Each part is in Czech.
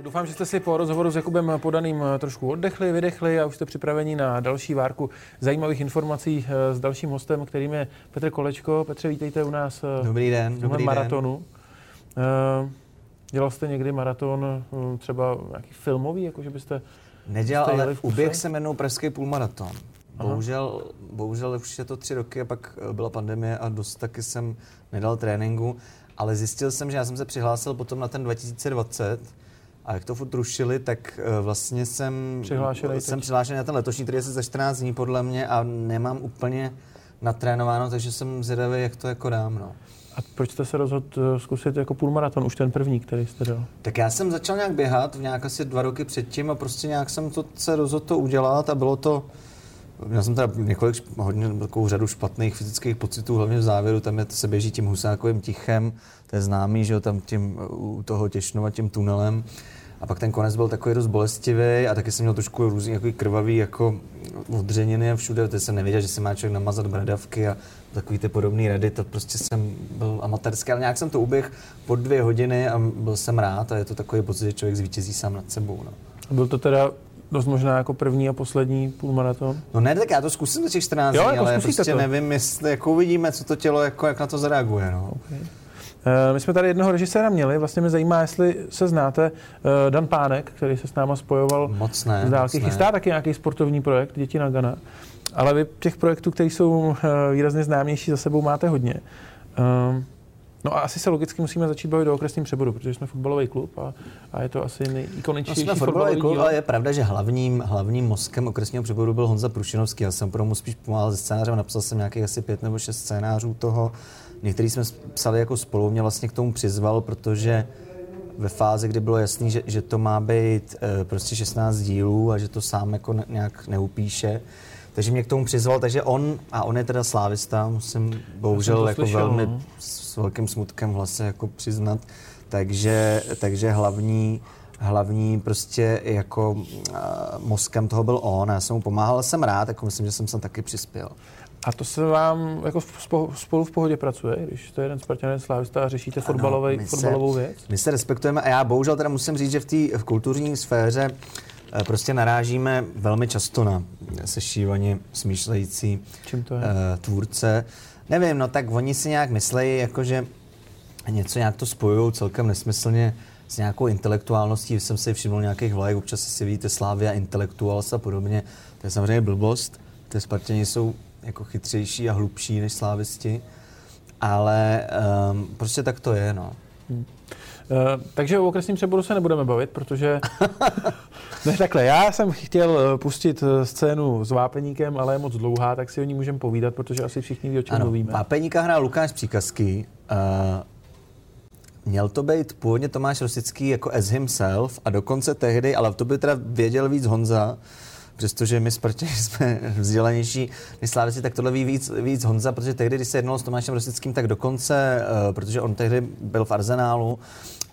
Doufám, že jste si po rozhovoru s Jakubem Podaným trošku oddechli, vydechli a už jste připraveni na další várku zajímavých informací s dalším hostem, kterým je Petr Kolečko. Petře, vítejte u nás dobrý den, v dobrý maratonu. Den. Dělal jste někdy maraton třeba nějaký filmový, jako že byste Nedělal, ale uběh jsem jednou pražský půlmaraton. Bohužel, bohužel už je to tři roky a pak eh, byla pandemie a dost taky jsem nedal tréninku, ale zjistil jsem, že já jsem se přihlásil potom na ten 2020 a jak to furt rušili, tak eh, vlastně jsem, jsem přihlášený na ten letošní, který je za 14 dní podle mě a nemám úplně natrénováno, takže jsem zvědavý, jak to jako dám. No. A proč jste se rozhodl eh, zkusit jako půlmaraton, už ten první, který jste dal? Tak já jsem začal nějak běhat v nějak asi dva roky předtím a prostě nějak jsem to se rozhodl to udělat a bylo to, Měl jsem teda několik, hodně takovou řadu špatných fyzických pocitů, hlavně v závěru, tam je, se běží tím husákovým tichem, to je známý, že jo, tam tím, u toho těšnova tím tunelem. A pak ten konec byl takový dost bolestivý a taky jsem měl trošku různý jako krvavý jako odřeniny a všude, teď jsem nevěděl, že se má člověk namazat bradavky a takový ty podobné rady, to prostě jsem byl amatérský, ale nějak jsem to uběh po dvě hodiny a byl jsem rád a je to takový pocit, že člověk zvítězí sám nad sebou. No. Byl to teda dost možná jako první a poslední půlmaraton? No ne, tak já to zkusím do těch 14 jo, dní, ale prostě to. nevím, jestli, jako uvidíme, co to tělo, jako, jak na to zareaguje. No. Okay. Eh, my jsme tady jednoho režiséra měli, vlastně mě zajímá, jestli se znáte, eh, Dan Pánek, který se s náma spojoval moc ne, z dálky, moc chystá ne. taky nějaký sportovní projekt Děti na Gana, ale vy těch projektů, které jsou eh, výrazně známější, za sebou máte hodně. No a asi se logicky musíme začít bavit o okresním přeboru, protože jsme fotbalový klub a, a je to asi nejikoničtější no, jsme fotbalový klub, ale je pravda, že hlavním, hlavním mozkem okresního přeboru byl Honza Prušinovský. Já jsem pro mu spíš pomáhal se scénářem, napsal jsem nějakých asi pět nebo šest scénářů toho. Některý jsme psali jako spolu, mě vlastně k tomu přizval, protože ve fázi, kdy bylo jasný, že, že to má být e, prostě 16 dílů a že to sám jako nějak neupíše, takže mě k tomu přizval, takže on, a on je teda slávista, musím bohužel jako slyšel, velmi no. s velkým smutkem v hlase jako přiznat, takže, takže hlavní, hlavní prostě jako uh, mozkem toho byl on a já jsem mu pomáhal, jsem rád, jako myslím, že jsem sem taky přispěl. A to se vám jako spolu v pohodě pracuje, když to je jeden Spartan, Slávista a řešíte fotbalový, fotbalovou věc? My se respektujeme a já bohužel teda musím říct, že v té v kulturní sféře prostě narážíme velmi často na sešívaně smýšlející Čím to je? Uh, tvůrce. Nevím, no tak oni si nějak myslejí, jakože něco nějak to spojují celkem nesmyslně s nějakou intelektuálností. Jsem si všiml nějakých vlajek, občas si vidíte Slávia, intelektuals a podobně. To je samozřejmě blbost. Ty Spartěni jsou jako chytřejší a hlubší než slávisti, ale um, prostě tak to je, no. Hmm. Uh, takže o okresním přeboru se nebudeme bavit, protože... ne, takhle, já jsem chtěl eh, pustit eh, scénu s Vápeníkem, ale je moc dlouhá, tak si o ní můžeme povídat, protože asi všichni ví, o čem ano, mluvíme. Vápeníka hrál Lukáš Příkazky. Uh, měl to být původně Tomáš Rosický jako as himself a dokonce tehdy, ale to by teda věděl víc Honza, přestože my Spartě jsme vzdělanější než Slávici, tak tohle ví víc, víc Honza, protože tehdy, když se jednalo s Tomášem Rosickým, tak dokonce, uh, protože on tehdy byl v Arzenálu,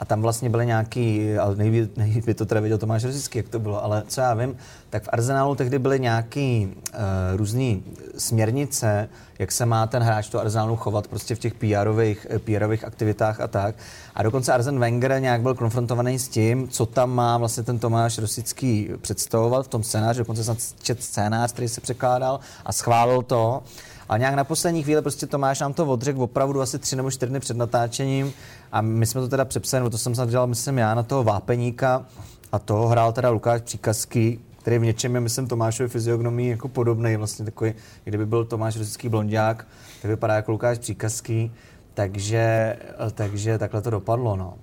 a tam vlastně byly nějaký, ale nejví, nejví to teda viděl Tomáš Rosický, jak to bylo, ale co já vím, tak v Arzenálu tehdy byly nějaký uh, různý směrnice, jak se má ten hráč do Arzenálu chovat prostě v těch PR-ových, eh, PR aktivitách a tak. A dokonce Arzen Wenger nějak byl konfrontovaný s tím, co tam má vlastně ten Tomáš Rosický představovat v tom scénáři, dokonce jsem čet scénář, který se překládal a schválil to. A nějak na poslední chvíli prostě Tomáš nám to odřekl opravdu asi tři nebo čtyři dny před natáčením a my jsme to teda přepsali, to jsem se dělal, myslím já, na toho Vápeníka a toho hrál teda Lukáš Příkazky, který v něčem je, myslím, Tomášovi fyziognomii jako podobný, vlastně takový, kdyby byl Tomáš Rosický blondiák, tak vypadá jako Lukáš Příkazky, takže, takže takhle to dopadlo, no.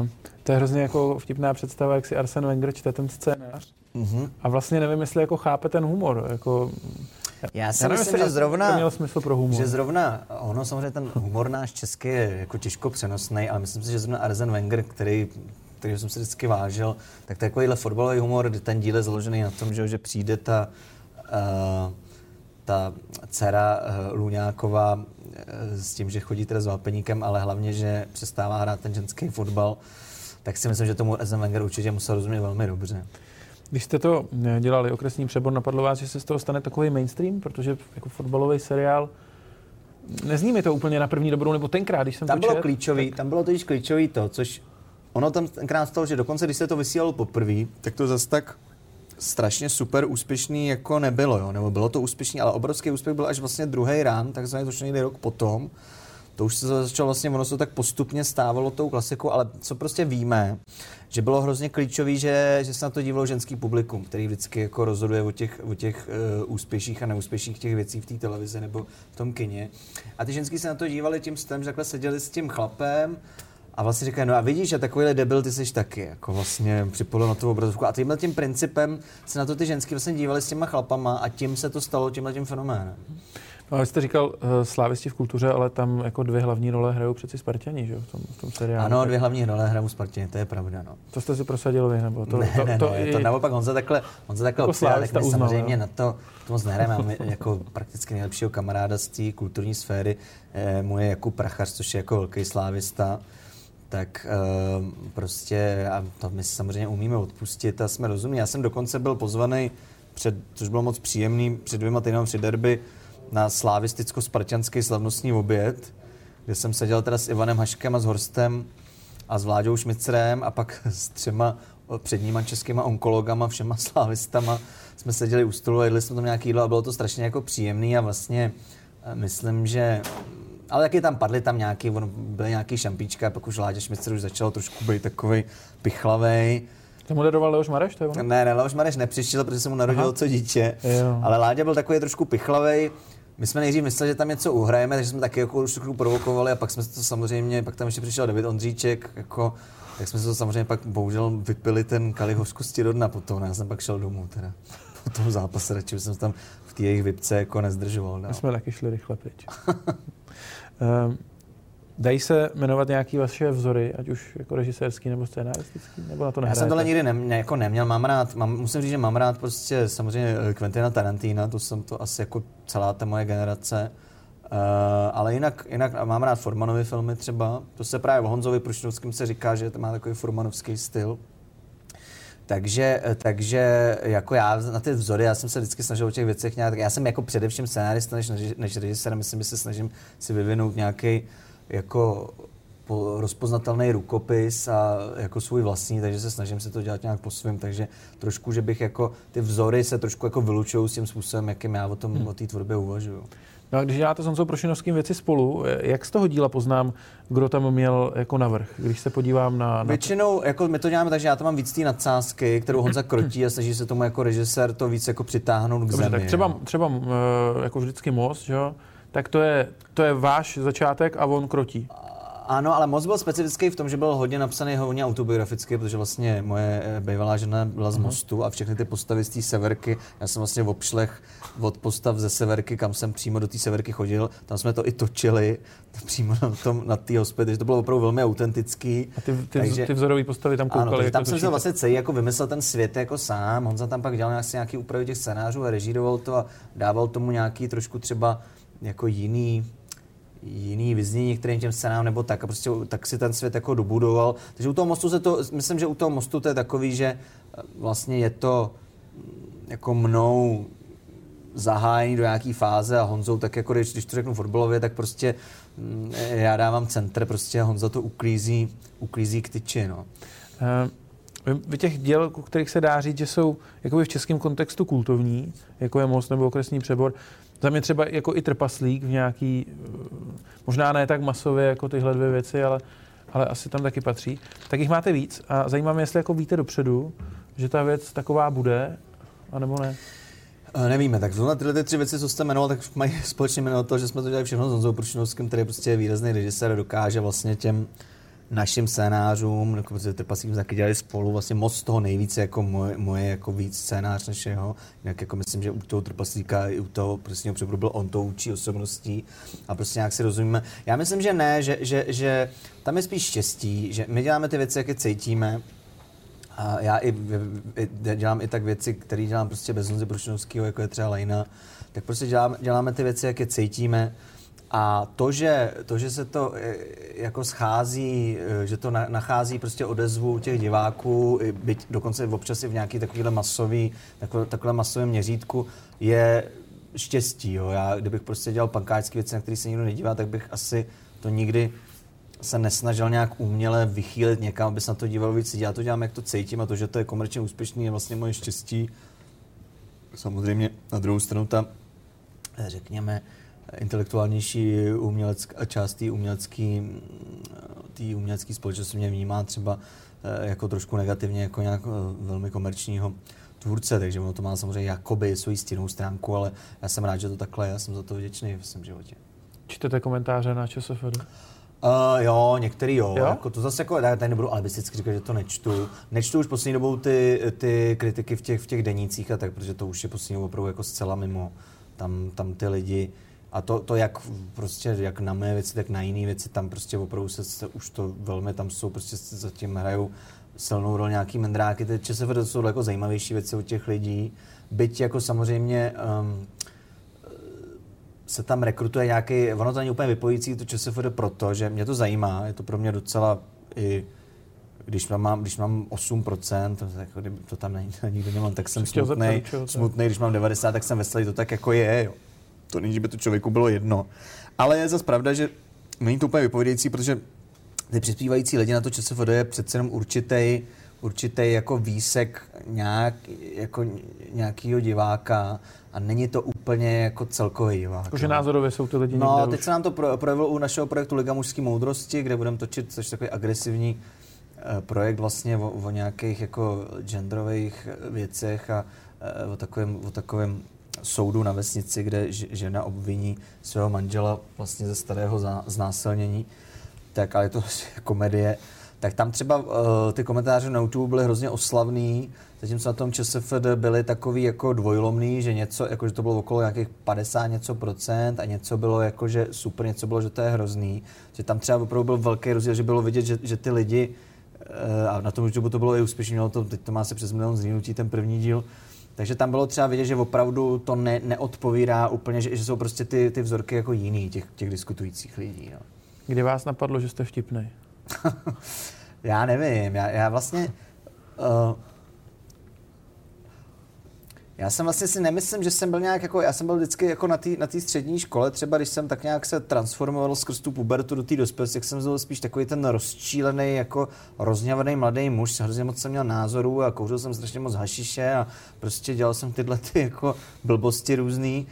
Uh, to je hrozně jako vtipná představa, jak si Arsen Wenger čte ten scénář. Uh-huh. A vlastně nevím, jestli jako chápe ten humor. Jako, já si já myslím, že zrovna, to měl smysl pro humor. že zrovna, ono samozřejmě ten humor náš český je jako těžko přenosný, ale myslím si, že zrovna Arzen Wenger, který který jsem si vždycky vážil, tak takovýhle fotbalový humor, kdy ten díl je založený na tom, že, že přijde ta, uh, ta dcera uh, Luňáková uh, s tím, že chodí teda s Valpeníkem, ale hlavně, že přestává hrát ten ženský fotbal, tak si myslím, že tomu Arzen Wenger určitě musel rozumět velmi dobře. Když jste to eh, dělali, okresní přebor, napadlo vás, že se z toho stane takový mainstream, protože jako fotbalový seriál Nezní mi to úplně na první dobrou, nebo tenkrát, když jsem tam to bylo čet, klíčový, tak... Tam bylo totiž klíčový to, což ono tam tenkrát stalo, že dokonce, když se to vysílalo poprvé, tak to zase tak strašně super úspěšný jako nebylo, jo? nebo bylo to úspěšný, ale obrovský úspěch byl až vlastně druhý rán, takzvaný to někdy rok potom. To už se začalo vlastně, ono se tak postupně stávalo tou klasikou, ale co prostě víme, že bylo hrozně klíčový, že, že se na to dívalo ženský publikum, který vždycky jako rozhoduje o těch, o těch uh, úspěších a neúspěších těch věcí v té televizi nebo v tom kině. A ty ženský se na to dívali tím stylem, že takhle seděli s tím chlapem, a vlastně říkají, no a vidíš, že takovýhle debil ty jsi taky, jako vlastně připojil na tu obrazovku. A tímhle tím principem se na to ty ženský vlastně dívali s těma chlapama a tím se to stalo tímhle tím fenoménem. Ale jste říkal uh, slávisti v kultuře, ale tam jako dvě hlavní role hrajou přeci Spartani, že v tom, v tom seriálu. Ano, dvě hlavní role hrajou Spartani, to je pravda, no. To jste si prosadil vy, nebo to? Ne, to, ne, to, ne, to, to naopak Honza takhle, Honza takhle jako obsílá, tak my uznal, samozřejmě jo. na to, to moc nehrajeme, máme jako prakticky nejlepšího kamaráda z té kulturní sféry, eh, můj Jakub Prachař, což je jako velký slávista, tak uh, prostě, a to my si samozřejmě umíme odpustit a jsme rozumní. Já jsem dokonce byl pozvaný, před, což bylo moc příjemný, před dvěma týdny při derby na slavisticko-spartianský slavnostní oběd, kde jsem seděl teda s Ivanem Haškem a s Horstem a s Vláďou Šmicrem a pak s třema předníma českýma onkologama, všema slávistama jsme seděli u stolu a jedli jsme tam nějaký jídlo a bylo to strašně jako příjemný a vlastně eh, myslím, že ale taky tam padly tam nějaký, on, byly nějaký šampíčka, pak už Láďa Šmicer už začal trošku být takový pichlavej. To moderoval Leoš Mareš, to je ono? Ne, ne, Leoš Mareš nepřišel, protože se mu narodilo Aha. co dítě, Jo. ale Láďa byl takový trošku pichlavej. My jsme nejdřív mysleli, že tam něco uhrajeme, takže jsme taky jako už trochu provokovali a pak jsme se to samozřejmě, pak tam ještě přišel David Ondříček, jako, tak jsme se to samozřejmě pak bohužel vypili ten kalich hořkosti do dna potom, já jsem pak šel domů teda. Po tom zápase radši jsem se tam v té jejich vypce jako nezdržoval. My No. jsme taky šli rychle pryč. um, dají se jmenovat nějaký vaše vzory, ať už jako režisérský nebo scénaristický, nebo na to Já nehrajete? jsem tohle nikdy ne, ne, jako neměl, mám rád, mám, musím říct, že mám rád prostě samozřejmě eh, Quentina Tarantina, to jsem to asi jako celá ta moje generace. Uh, ale jinak, jinak mám rád Formanovy filmy třeba, to se právě o Honzovi Prušnovském se říká, že to má takový formanovský styl. Takže, eh, takže jako já na ty vzory, já jsem se vždycky snažil o těch věcech nějak, já jsem jako především scénárista než, než režisér, myslím, že se snažím si vyvinout nějaký jako po, rozpoznatelný rukopis a jako svůj vlastní, takže se snažím si to dělat nějak po svém, takže trošku, že bych jako ty vzory se trošku jako vylučují s tím způsobem, jakým já o tom, hmm. o té tvorbě uvažuju. No a když děláte s Honzou Prošinovským věci spolu, jak z toho díla poznám, kdo tam měl jako navrh? Když se podívám na... na Většinou, jako my to děláme tak, že já tam mám víc té nadsázky, kterou Honza krotí a snaží se tomu jako režisér to víc jako přitáhnout k Dobře, zemi. tak třeba, třeba eh, jako vždycky most, že jo? Tak to je, to je váš začátek a on krotí. Ano, ale moc byl specifický v tom, že byl hodně napsaný hodně autobiograficky, protože vlastně moje eh, bývalá žena byla z mostu a všechny ty postavy z té severky, já jsem vlastně v obšlech od postav ze severky, kam jsem přímo do té severky chodil, tam jsme to i točili přímo na, tom, na té hospodě, takže to bylo opravdu velmi autentický. A ty, ty, Takže- ty vzorové postavy tam koukali, Ano, jak tam jsem točíte. vlastně celý jako vymyslel ten svět jako sám. Honza tam pak dělal nějaký úpravy těch scénářů a režíroval to a dával tomu nějaký trošku třeba jako jiný jiný vyznění některým těm scénám nebo tak a prostě tak si ten svět jako dobudoval. Takže u toho mostu se to, myslím, že u toho mostu to je takový, že eh, vlastně je to mm, jako mnou zahájení do nějaký fáze a Honzou, tak jako když, když to řeknu fotbalově, tak prostě mm, já dávám centr, prostě Honza to uklízí, uklízí k tyči, no. Eh, Vy, těch děl, kterých se dá říct, že jsou jakoby v českém kontextu kultovní, jako je Most nebo Okresní přebor, za mě třeba jako i Trpaslík v nějaký, eh, možná ne tak masově jako tyhle dvě věci, ale, ale asi tam taky patří, tak jich máte víc a zajímá mě, jestli jako víte dopředu, že ta věc taková bude, anebo ne. Uh, nevíme, tak zrovna tyhle ty tři věci, co jste jmenoval, tak mají společně jméno to, že jsme to dělali všechno s Honzou Prušinovským, který je prostě výrazný režisér dokáže vlastně těm našim scénářům, jako protože Trpaslík jsme taky dělali spolu, vlastně moc toho nejvíce jako moje, moje jako víc scénář než jeho. Jinak jako myslím, že u toho Trpaslíka i u toho prostě přeboru byl on to učí osobností a prostě nějak si rozumíme. Já myslím, že ne, že, že, že tam je spíš štěstí, že my děláme ty věci, jak je cítíme, a já i, i dělám i tak věci, které dělám prostě bez Honzy jako je třeba Lejna, tak prostě děláme, děláme ty věci, jak je cítíme. A to, že, to, že se to eh, jako schází, eh, že to na, nachází prostě odezvu těch diváků, byť dokonce občas i v nějaký takovýhle masový, takové, takové masovém měřítku, je štěstí. Jo. Já, kdybych prostě dělal pankáčské věci, na které se nikdo nedívá, tak bych asi to nikdy se nesnažil nějak uměle vychýlit někam, aby se na to díval víc. Já to dělám, jak to cítím a to, že to je komerčně úspěšný, je vlastně moje štěstí. Samozřejmě na druhou stranu ta, řekněme, intelektuálnější umělecká část té umělecké tý umělecký společnosti mě vnímá třeba eh, jako trošku negativně, jako nějak eh, velmi komerčního tvůrce, takže ono to má samozřejmě jakoby svoji stěnou stránku, ale já jsem rád, že to takhle já jsem za to vděčný v svém životě. Čtete komentáře na ČSFD? Uh, jo, některý jo. jo? Jako to zase jako, já tady nebudu alibisticky říkat, že to nečtu. Nečtu už poslední dobou ty, ty kritiky v těch, v těch denících a tak, protože to už je poslední dobou opravdu jako zcela mimo. Tam, tam ty lidi, a to, to jak prostě, jak na mé věci, tak na jiné věci, tam prostě opravdu se, se už to velmi, tam jsou prostě zatím hrajou silnou roli nějaký mendráky. Ty ČSFD jsou jako zajímavější věci od těch lidí. Byť jako samozřejmě um, se tam rekrutuje nějaký, ono to není úplně vypojící to ČSFD proto, že mě to zajímá, je to pro mě docela i když mám, když mám 8%, to, jako, kdyby to tam nikdo nemám, tak jsem smutný, smutný, když mám 90, tak jsem veselý, to tak jako je, jo. To není, že by to člověku bylo jedno. Ale je zase pravda, že není to úplně vypovědějící, protože ty přispívající lidi na to ČSFD je přece jenom určitý, určitý jako výsek nějak, jako nějakého diváka a není to úplně jako celkový divák. Jakože názorově jsou ty lidi No, teď už... se nám to projevilo u našeho projektu Liga mužské moudrosti, kde budeme točit což takový agresivní eh, projekt vlastně o, o nějakých jako genderových věcech a eh, o takovém, o takovém soudu na vesnici, kde žena obviní svého manžela vlastně ze starého znásilnění. Tak, ale je to komedie. Tak tam třeba uh, ty komentáře na YouTube byly hrozně oslavný, zatímco na tom ČSFD byly takový jako dvojlomný, že něco, jako že to bylo okolo nějakých 50 něco procent a něco bylo jako, že super, něco bylo, že to je hrozný. Že tam třeba opravdu byl velký rozdíl, že bylo vidět, že, že ty lidi, uh, a na tom YouTube to bylo i úspěšné, mělo to, teď to má se přes milion zlínutí, ten první díl, takže tam bylo třeba vidět, že opravdu to ne, neodpovídá úplně, že, že jsou prostě ty, ty vzorky jako jiný těch, těch diskutujících lidí. No. Kdy vás napadlo, že jste vtipný? já nevím, já, já vlastně... Uh, já jsem vlastně si nemyslím, že jsem byl nějak jako, já jsem byl vždycky jako na té na střední škole, třeba když jsem tak nějak se transformoval skrz tu pubertu do té dospělosti, tak jsem byl spíš takový ten rozčílený, jako rozňavený mladý muž, hrozně moc jsem měl názorů a kouřil jsem strašně moc hašiše a prostě dělal jsem tyhle ty jako blbosti různý.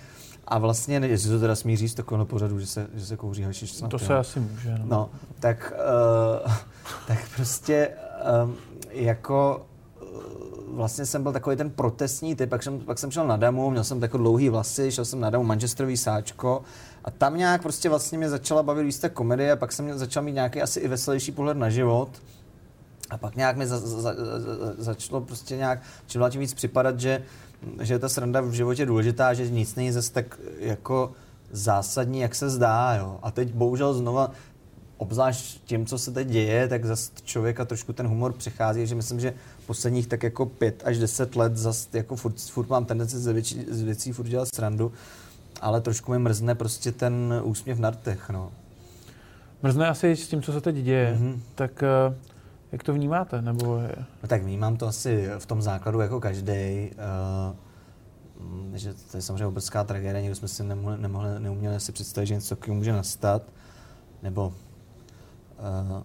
A vlastně, jestli to teda smí říct takového pořadu, že se, že se kouří hašiš snad, To se jo. asi může. No, no tak, uh, tak prostě um, jako vlastně jsem byl takový ten protestní typ, pak jsem, pak jsem šel na damu, měl jsem takové dlouhý vlasy, šel jsem na damu Manchesterový sáčko a tam nějak prostě vlastně mě začala bavit víc komedie a pak jsem začal mít nějaký asi i veselější pohled na život. A pak nějak mi za, za, za, začalo prostě nějak čím dál tím víc připadat, že, že ta sranda v životě důležitá, že nic není zase tak jako zásadní, jak se zdá. Jo. A teď bohužel znova obzvlášť tím, co se teď děje, tak zase člověka trošku ten humor přechází, že myslím, že posledních tak jako pět až deset let zase jako furt, furt mám tendenci z věcí, z věcí furt dělat srandu, ale trošku mi mrzne prostě ten úsměv na rtech, no. Mrzne asi s tím, co se teď děje, mm-hmm. tak eh, jak to vnímáte? Nebo no tak vnímám to asi v tom základu jako každý. Uh, že to je samozřejmě obrovská tragédie, nikdo jsme si nemohli, nemohli, neuměli si představit, že něco takového může nastat. Nebo uh,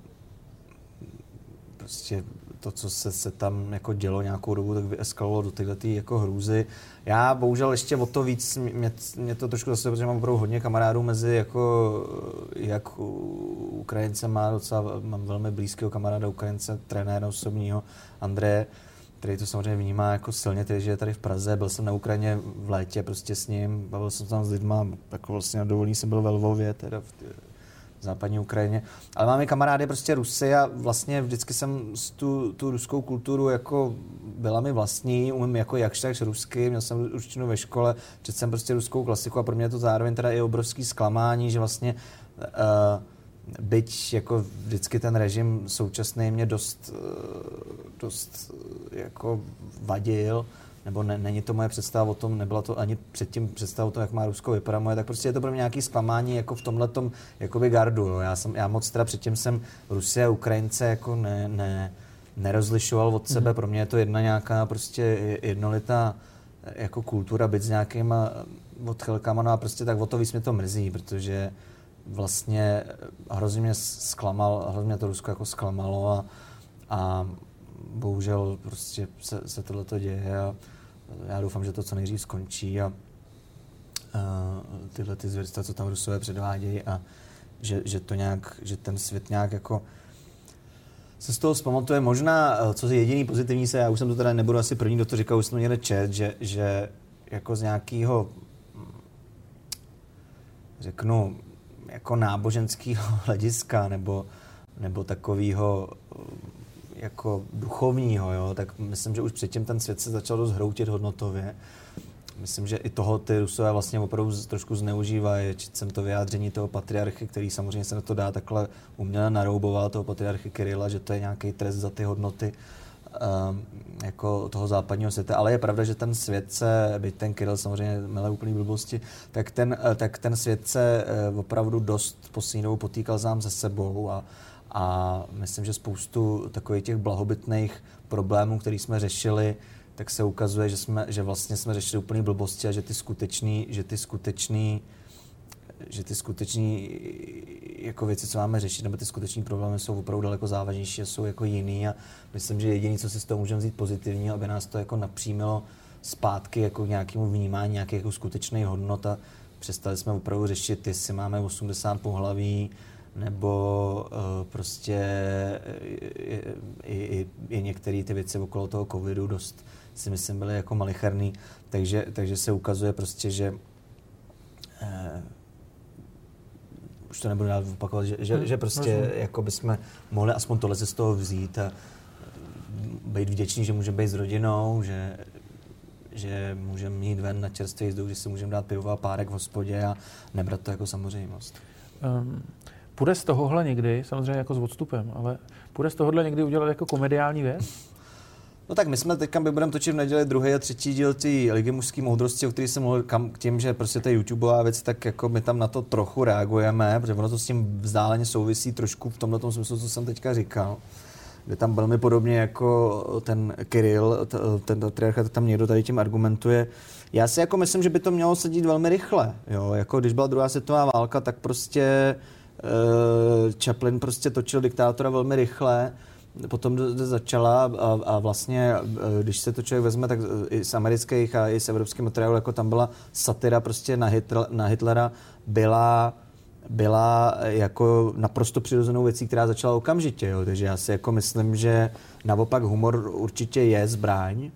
prostě to, co se, se tam jako dělo nějakou dobu, tak vyeskalovalo do tyhle tý jako hrůzy. Já bohužel ještě o to víc, mě, mě to trošku zase, protože mám opravdu hodně kamarádů mezi jako jak Ukrajince má docela, mám velmi blízkého kamaráda Ukrajince, trenéra osobního, Andreje, který to samozřejmě vnímá jako silně, takže je tady v Praze, byl jsem na Ukrajině v létě prostě s ním, bavil jsem tam s lidma, jako vlastně na dovolení jsem byl ve Lvově, teda v, západní Ukrajině. Ale máme kamarády prostě Rusy a vlastně vždycky jsem tu, tu ruskou kulturu jako byla mi vlastní, umím jako jakž takž rusky, měl jsem ruštinu ve škole, četl jsem prostě ruskou klasiku a pro mě to zároveň teda i obrovský zklamání, že vlastně uh, byť jako vždycky ten režim současný mě dost, uh, dost uh, jako vadil, nebo ne, není to moje představa o tom, nebyla to ani předtím představa o tom, jak má Rusko vypadat moje, tak prostě je to pro mě nějaký zklamání jako v tomhle tom jakoby gardu. Jo. Já, jsem, já moc teda předtím jsem Rusy a Ukrajince jako ne, ne, nerozlišoval od sebe. Mm-hmm. Pro mě je to jedna nějaká prostě jednolitá jako kultura, být s nějakýma odchylkama, no a prostě tak o to víc mě to mrzí, protože vlastně hrozně mě zklamal, hrozně mě to Rusko jako zklamalo a, a bohužel prostě se, se tohle to děje a já doufám, že to co nejdřív skončí a, a tyhle ty zvěrstva, co tam Rusové předvádějí a že, že to nějak, že ten svět nějak jako se z toho zpamatuje. Možná, co je jediný pozitivní se, já už jsem to teda nebudu asi první, kdo to říkal, už jsem někde čet, že, že jako z nějakého řeknu, jako náboženského hlediska nebo, nebo takového jako duchovního, jo, tak myslím, že už předtím ten svět se začal dost hroutit hodnotově. Myslím, že i toho ty Rusové vlastně opravdu trošku zneužívají. Četl jsem to vyjádření toho patriarchy, který samozřejmě se na to dá takhle uměle narouboval, toho patriarchy Kirila, že to je nějaký trest za ty hodnoty um, jako toho západního světa, ale je pravda, že ten svět se, byť ten Kirill samozřejmě milé úplný blbosti, tak ten, eh, tak ten svět se eh, opravdu dost poslední potýkal sám se sebou a, a myslím, že spoustu takových těch blahobytných problémů, které jsme řešili, tak se ukazuje, že, jsme, že vlastně jsme řešili úplný blbosti a že ty skutečný, že ty skutečný že ty skutečné jako věci, co máme řešit, nebo ty skutečné problémy jsou opravdu daleko závažnější a jsou jako jiný. A myslím, že jediné, co si z toho můžeme vzít pozitivní, aby nás to jako napřímilo zpátky jako k nějakému vnímání nějakých jako skutečných hodnot a přestali jsme opravdu řešit, jestli máme 80 pohlaví, nebo uh, prostě i, i, i některé ty věci okolo toho covidu dost si myslím byly jako malicharný, takže, takže se ukazuje prostě, že uh, už to nebudu dál opakovat, že, že, hmm, že prostě rozumím. jako bychom mohli aspoň tohle z toho vzít a být vděční, že můžeme být s rodinou, že, že můžeme mít ven na čerstvý jízdu, že si můžeme dát pivo a párek v hospodě a nebrat to jako samozřejmost. Um, půjde z tohohle někdy, samozřejmě jako s odstupem, ale půjde z tohohle někdy udělat jako komediální věc? No tak my jsme teďka, my budeme točit v neděli druhý a třetí díl té Ligy mužské moudrosti, o který jsem mluvil kam, tím, že prostě je YouTubeová věc, tak jako my tam na to trochu reagujeme, protože ono to s tím vzdáleně souvisí trošku v tomhle smyslu, co jsem teďka říkal. Kde tam velmi podobně jako ten Kirill, ten patriarcha, tam někdo tady tím argumentuje. Já si jako myslím, že by to mělo sedít velmi rychle. Jo? Jako když byla druhá světová válka, tak prostě Chaplin prostě točil diktátora velmi rychle potom začala a, a vlastně, e, když se to člověk vezme, tak i z amerických a i z evropských materiálů, jako tam byla satira prostě na, Hitler, na Hitlera, byla byla jako naprosto přirozenou věcí, která začala okamžitě. Jo. Takže já si jako myslím, že naopak humor určitě je zbraň. E,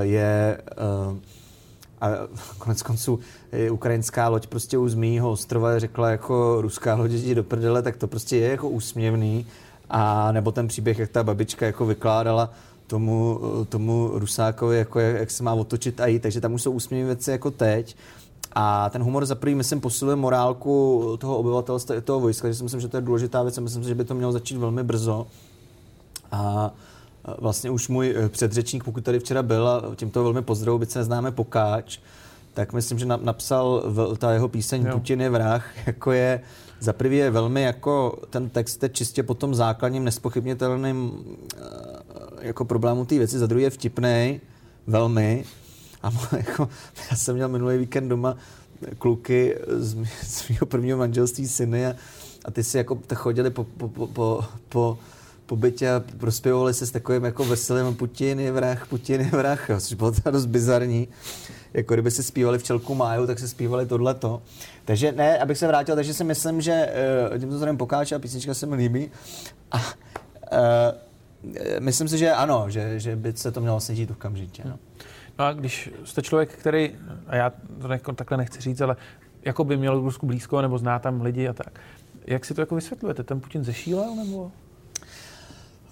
je a konec konců ukrajinská loď prostě u Zmího ostrova řekla jako ruská loď do prdele, tak to prostě je jako úsměvný a nebo ten příběh, jak ta babička jako vykládala tomu, tomu Rusákovi, jako jak, jak se má otočit a jít, takže tam už jsou úsměvné věci jako teď. A ten humor za prvý, myslím, posiluje morálku toho obyvatelstva i toho vojska, že si myslím, že to je důležitá věc a myslím, že by to mělo začít velmi brzo. A vlastně už můj eh, předřečník, pokud tady včera byl, a tímto velmi pozdravu, byť se neznáme pokáč, tak myslím, že napsal ta jeho píseň jo. Putin je vrah, jako je za prvý je velmi jako, ten text je čistě po tom základním nespochybnitelným eh, jako problému té věci, za druhý je vtipný, velmi. A jako, já jsem měl minulý víkend doma kluky z, z mého prvního manželství syny a, a ty si jako chodili po, po, po, po, po po bytě a prospěvovali se s takovým jako veselým Putin je vrah, Putin je vrah, jo, což bylo teda dost bizarní. Jako kdyby se zpívali v čelku máju, tak se zpívali tohleto. Takže ne, abych se vrátil, takže si myslím, že uh, tímto zdrojem pokáče a písnička se mi líbí. A uh, myslím si, že ano, že, že by se to mělo sedít okamžitě. No. no a když jste člověk, který, a já to ne, takhle nechci říct, ale jako by měl Rusku blízko, nebo zná tam lidi a tak, jak si to jako vysvětlujete? Ten Putin zešílel, nebo?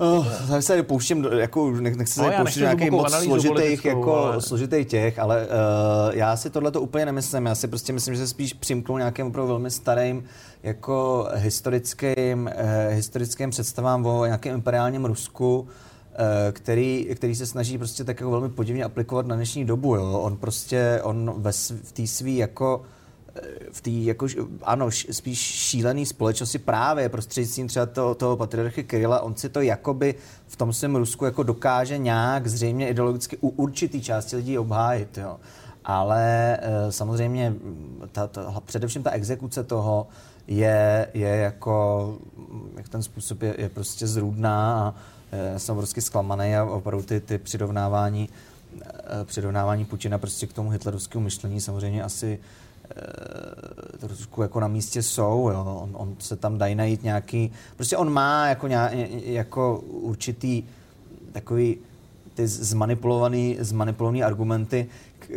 Oh, já se pouštím, jako, nechci se no, pouštět nějakých moc složitých, jako, ale... složitých těch, ale uh, já si tohle to úplně nemyslím. Já si prostě myslím, že se spíš přimknu nějakým opravdu velmi starým jako historickým, uh, historickým představám o nějakém imperiálním Rusku, který, který se snaží prostě tak jako velmi podivně aplikovat na dnešní dobu. Jo. On prostě, on ve, v té svý jako v té jako, ano, spíš šílený společnosti právě prostřednictvím třeba toho, toho patriarchy Kirila, on si to jakoby v tom svém Rusku jako dokáže nějak zřejmě ideologicky u určitý části lidí obhájit, jo. Ale e, samozřejmě ta, ta, především ta exekuce toho je, je jako, jak ten způsob je, je prostě zrůdná a já jsem obrovsky zklamaný a opravdu ty, ty přirovnávání, přirovnávání Putina prostě k tomu hitlerovskému myšlení samozřejmě asi trošku jako na místě jsou, jo. On, on se tam dají najít nějaký, prostě on má jako, nějak, jako určitý takový ty zmanipulovaný, zmanipulovaný argumenty,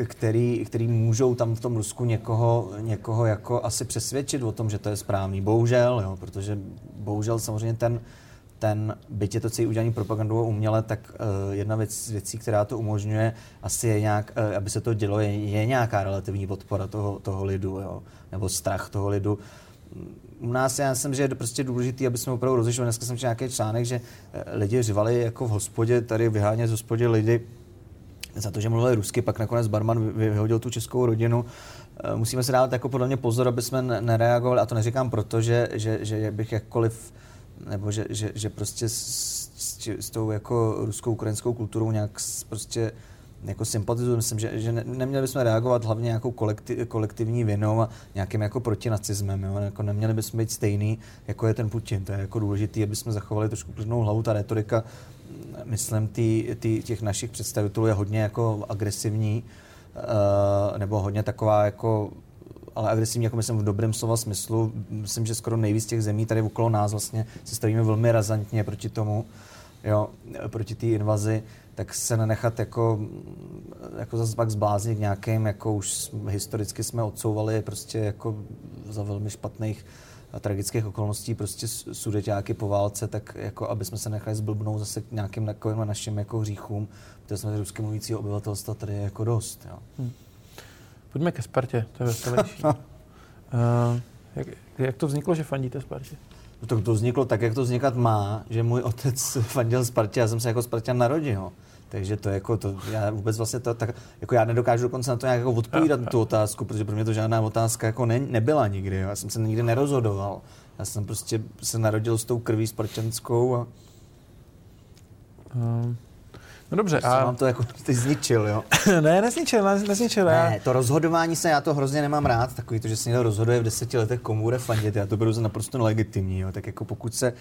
který, který můžou tam v tom Rusku někoho, někoho jako asi přesvědčit o tom, že to je správný. Bohužel, jo, protože bohužel samozřejmě ten, ten, byť je to celý udělaný propagandou uměle, tak uh, jedna věc věcí, která to umožňuje, asi je nějak, uh, aby se to dělo, je, je nějaká relativní podpora toho, toho lidu, jo, nebo strach toho lidu u nás já myslím, že je prostě důležité, aby jsme opravdu rozlišovali. Dneska jsem četl nějaký článek, že eh, lidi řvali jako v hospodě, tady vyhánět z hospodě lidi za to, že mluvili rusky, pak nakonec barman vyhodil tu českou rodinu. Musíme se dát jako podle mě pozor, aby jsme nereagovali, a to neříkám proto, že, že, že bych jakkoliv, nebo že, že, že prostě s, s, s tou jako ruskou, ukrajinskou kulturou nějak prostě jako sympatizuju. Myslím, že, že ne, neměli bychom reagovat hlavně nějakou kolektiv, kolektivní vinou a nějakým jako protinacismem. Jo? Jako neměli bychom být stejný, jako je ten Putin. To je jako důležité, aby jsme zachovali trošku klidnou hlavu. Ta retorika, myslím, tý, tý, těch našich představitelů je hodně jako agresivní, uh, nebo hodně taková jako ale agresivní, jako myslím v dobrém slova smyslu. Myslím, že skoro nejvíc těch zemí tady okolo nás vlastně se stavíme velmi razantně proti tomu, jo, proti té invazi tak se nenechat jako, jako zase pak zbláznit nějakým, jako už historicky jsme odsouvali prostě jako za velmi špatných a tragických okolností prostě sudeťáky po válce, tak jako aby jsme se nechali zblbnout zase k nějakým takovým našim jako hříchům, protože jsme rusky mluvícího obyvatelstva tady je jako dost. Jo. Hmm. Pojďme ke Spartě, to je veselější. uh, jak, jak to vzniklo, že fandíte Spartě? To, to vzniklo tak, jak to vznikat má, že můj otec fandil Spartě, já jsem se jako Spartan narodil. Takže to jako to, já vůbec vlastně to, tak, jako já nedokážu dokonce na to nějak jako odpovídat na tu otázku, protože pro mě to žádná otázka jako ne, nebyla nikdy, jo. já jsem se nikdy nerozhodoval. Já jsem prostě se narodil s tou krví spartanskou a... Um. No dobře. Prostě a... Mám to jako, ty zničil, jo? ne, nezničil, ne, nezničil. Ne, to rozhodování se, já to hrozně nemám rád, takový to, že se někdo rozhoduje v deseti letech komu bude fandit, já to beru za naprosto legitimní, jo? tak jako pokud se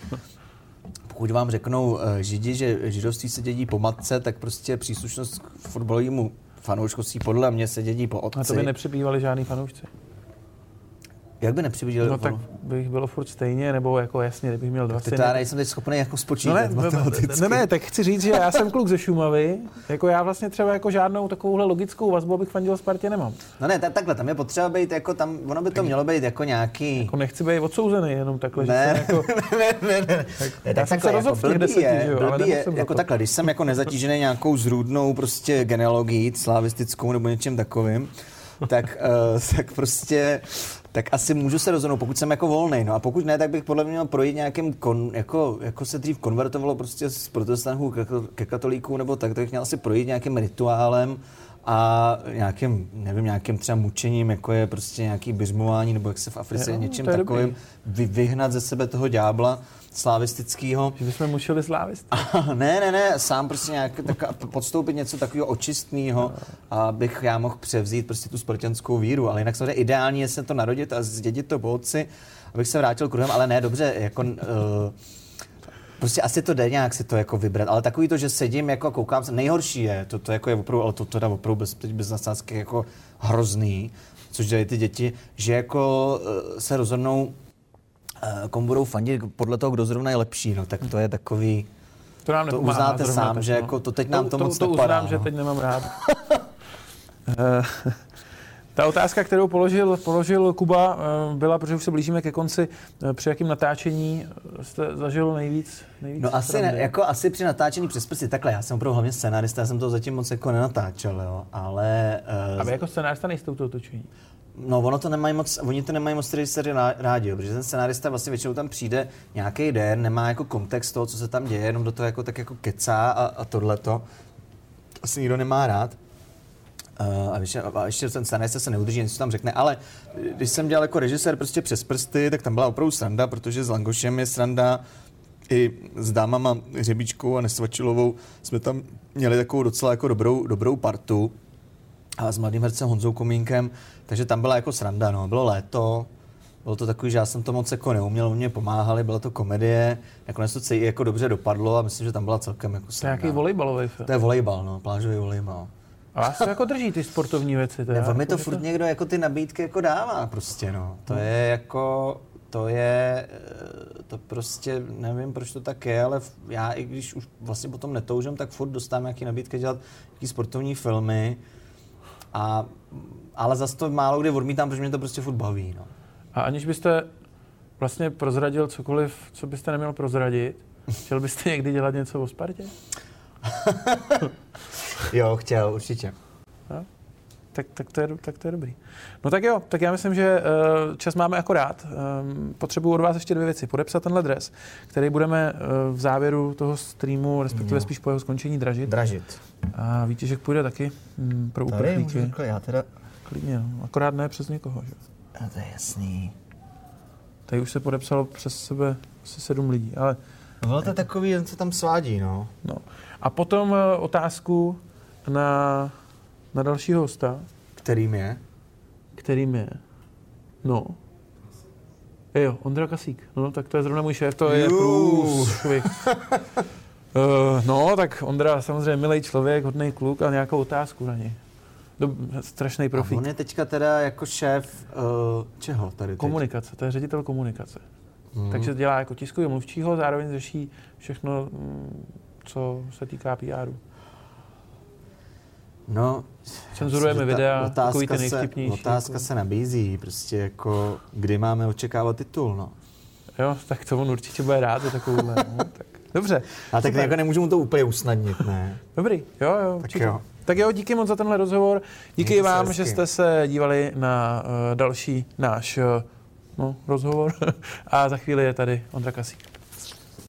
pokud vám řeknou eh, židi, že židovství se dědí po matce, tak prostě příslušnost k fotbalovému fanouškovství podle mě se dědí po otci. A to by nepřibývali žádný fanoušci. Jak by nepřividěl? No tak bych bylo furt stejně, nebo jako jasně, kdybych měl 20. Ty to já nejsem teď schopný jako spočítat no ne, ne, ne, tak chci říct, že já jsem kluk ze Šumavy, jako já vlastně třeba jako žádnou takovouhle logickou vazbu, abych fandil Spartě nemám. No ne, tak, takhle, tam je potřeba být jako tam, ono by to tak, mělo být jako nějaký... Jako nechci být odsouzený, jenom takhle, ne, že jako... ne, ne, ne, tak, ne, tak jsem se rozhodl jako těch deseti, je, že jo, je, jako takhle, když jsem jako nezatížený nějakou zrůdnou prostě genealogií slavistickou nebo něčím takovým, tak, uh, tak prostě tak asi můžu se rozhodnout, pokud jsem jako volný. No a pokud ne, tak bych podle mě měl projít nějakým, kon, jako, jako se dřív konvertovalo prostě z protestantů ke, ke katolíkům nebo tak, tak bych měl asi projít nějakým rituálem a nějakým, nevím, nějakým třeba mučením, jako je prostě nějaký běžmování, nebo jak se v Africe jo, něčím takovým, vy, vyhnat ze sebe toho ďábla slavistického. Že bychom mučili slávisty. ne, ne, ne, sám prostě nějak tak, podstoupit něco takového očistného, abych já mohl převzít prostě tu spartanskou víru. Ale jinak samozřejmě ideální je se to narodit a zdědit to po otci, abych se vrátil kruhem, ale ne, dobře, jako... Uh, Prostě asi to jde nějak si to jako vybrat, ale takový to, že sedím jako koukám, nejhorší je, to, to jako je opravdu, ale to, to dá opravdu bez, bez nasázky jako hrozný, což dělají ty děti, že jako uh, se rozhodnou komu budou fandit podle toho, kdo zrovna je lepší, no, tak to je takový... To nám to uznáte sám, tak, že no. jako to teď nám to, to moc to, to nepadá. uznám, no. že teď nemám rád. Eh, ta otázka, kterou položil, položil Kuba, eh, byla, protože už se blížíme ke konci, při jakém natáčení jste zažil nejvíc, nejvíc No asi, ne, jako asi při natáčení přes prsty, takhle, já jsem opravdu hlavně scenárista, já jsem to zatím moc jako nenatáčel, jo, ale... Uh, A vy jako scenárista nejste u toho točení? No, ono to nemají moc, oni to nemají moc režiséři rádi, protože ten scenárista vlastně většinou tam přijde nějaký den, nemá jako kontext toho, co se tam děje, jenom do toho jako tak jako kecá a, a tohleto. Asi nikdo nemá rád. Uh, a, ještě, a ještě ten scenárista se neudrží, něco tam řekne, ale když jsem dělal jako režisér prostě přes prsty, tak tam byla opravdu sranda, protože s Langošem je sranda, i s dámama Řebíčkou a Nesvačilovou jsme tam měli takovou docela jako dobrou, dobrou partu a s mladým hercem Honzou Komínkem, takže tam byla jako sranda, no. Bylo léto, bylo to takový, že já jsem to moc jako neuměl, mě pomáhali, byla to komedie, nakonec to celý jako dobře dopadlo a myslím, že tam byla celkem jako To je nějaký volejbalový film. To je volejbal, no, plážový volejbal. A vás to jako drží ty sportovní věci. Ne, on mi to furt někdo jako ty nabídky jako dává prostě, no. To je jako, to je, eh, to prostě, nevím, proč to tak je, ale já i když už vlastně potom netoužím, tak furt dostávám nějaký nabídky dělat nějaký sportovní filmy. A, ale zase to málo kdy odmítám, protože mě to prostě furt baví, no. A aniž byste vlastně prozradil cokoliv, co byste neměl prozradit, chtěl byste někdy dělat něco o Spartě? jo, chtěl, určitě. No? Tak, tak, to je, tak to je dobrý. No tak jo, tak já myslím, že uh, čas máme akorát. Um, potřebuji od vás ještě dvě věci. Podepsat tenhle dres, který budeme uh, v závěru toho streamu, respektive jo. spíš po jeho skončení dražit. Dražit. A výtěžek půjde taky mm, pro uprchlíky. já teda... Klidně, no. akorát ne přes někoho. Že? No to je jasný. Tady už se podepsalo přes sebe asi sedm lidí, ale... No to je takový, jen se tam svádí, no. no. A potom uh, otázku na, na dalšího hosta. Kterým je? Kterým je? No. Jo, Ondra Kasík. No, tak to je zrovna můj šéf, to je průšvih. uh, no, tak Ondra samozřejmě milý člověk, hodný kluk a nějakou otázku na něj. Strašný profík. A on je teďka teda jako šéf uh, čeho tady teď? Komunikace, to je ředitel komunikace. Hmm. Takže dělá jako tiskový mluvčího, zároveň řeší všechno, mm, co se týká PRu. No, Cenzurujeme videa, takový ty nejvtipnější. Otázka jako... se nabízí, prostě jako, kdy máme očekávat titul, no. Jo, tak to on určitě bude rád za takovouhle, no, tak dobře. A tak jako nemůžu mu to úplně usnadnit, ne? Dobrý, jo, jo, tak určitě. jo. Tak jo, díky moc za tenhle rozhovor. Díky Mějte vám, že jste se dívali na uh, další náš uh, no, rozhovor. A za chvíli je tady Ondra Kasík.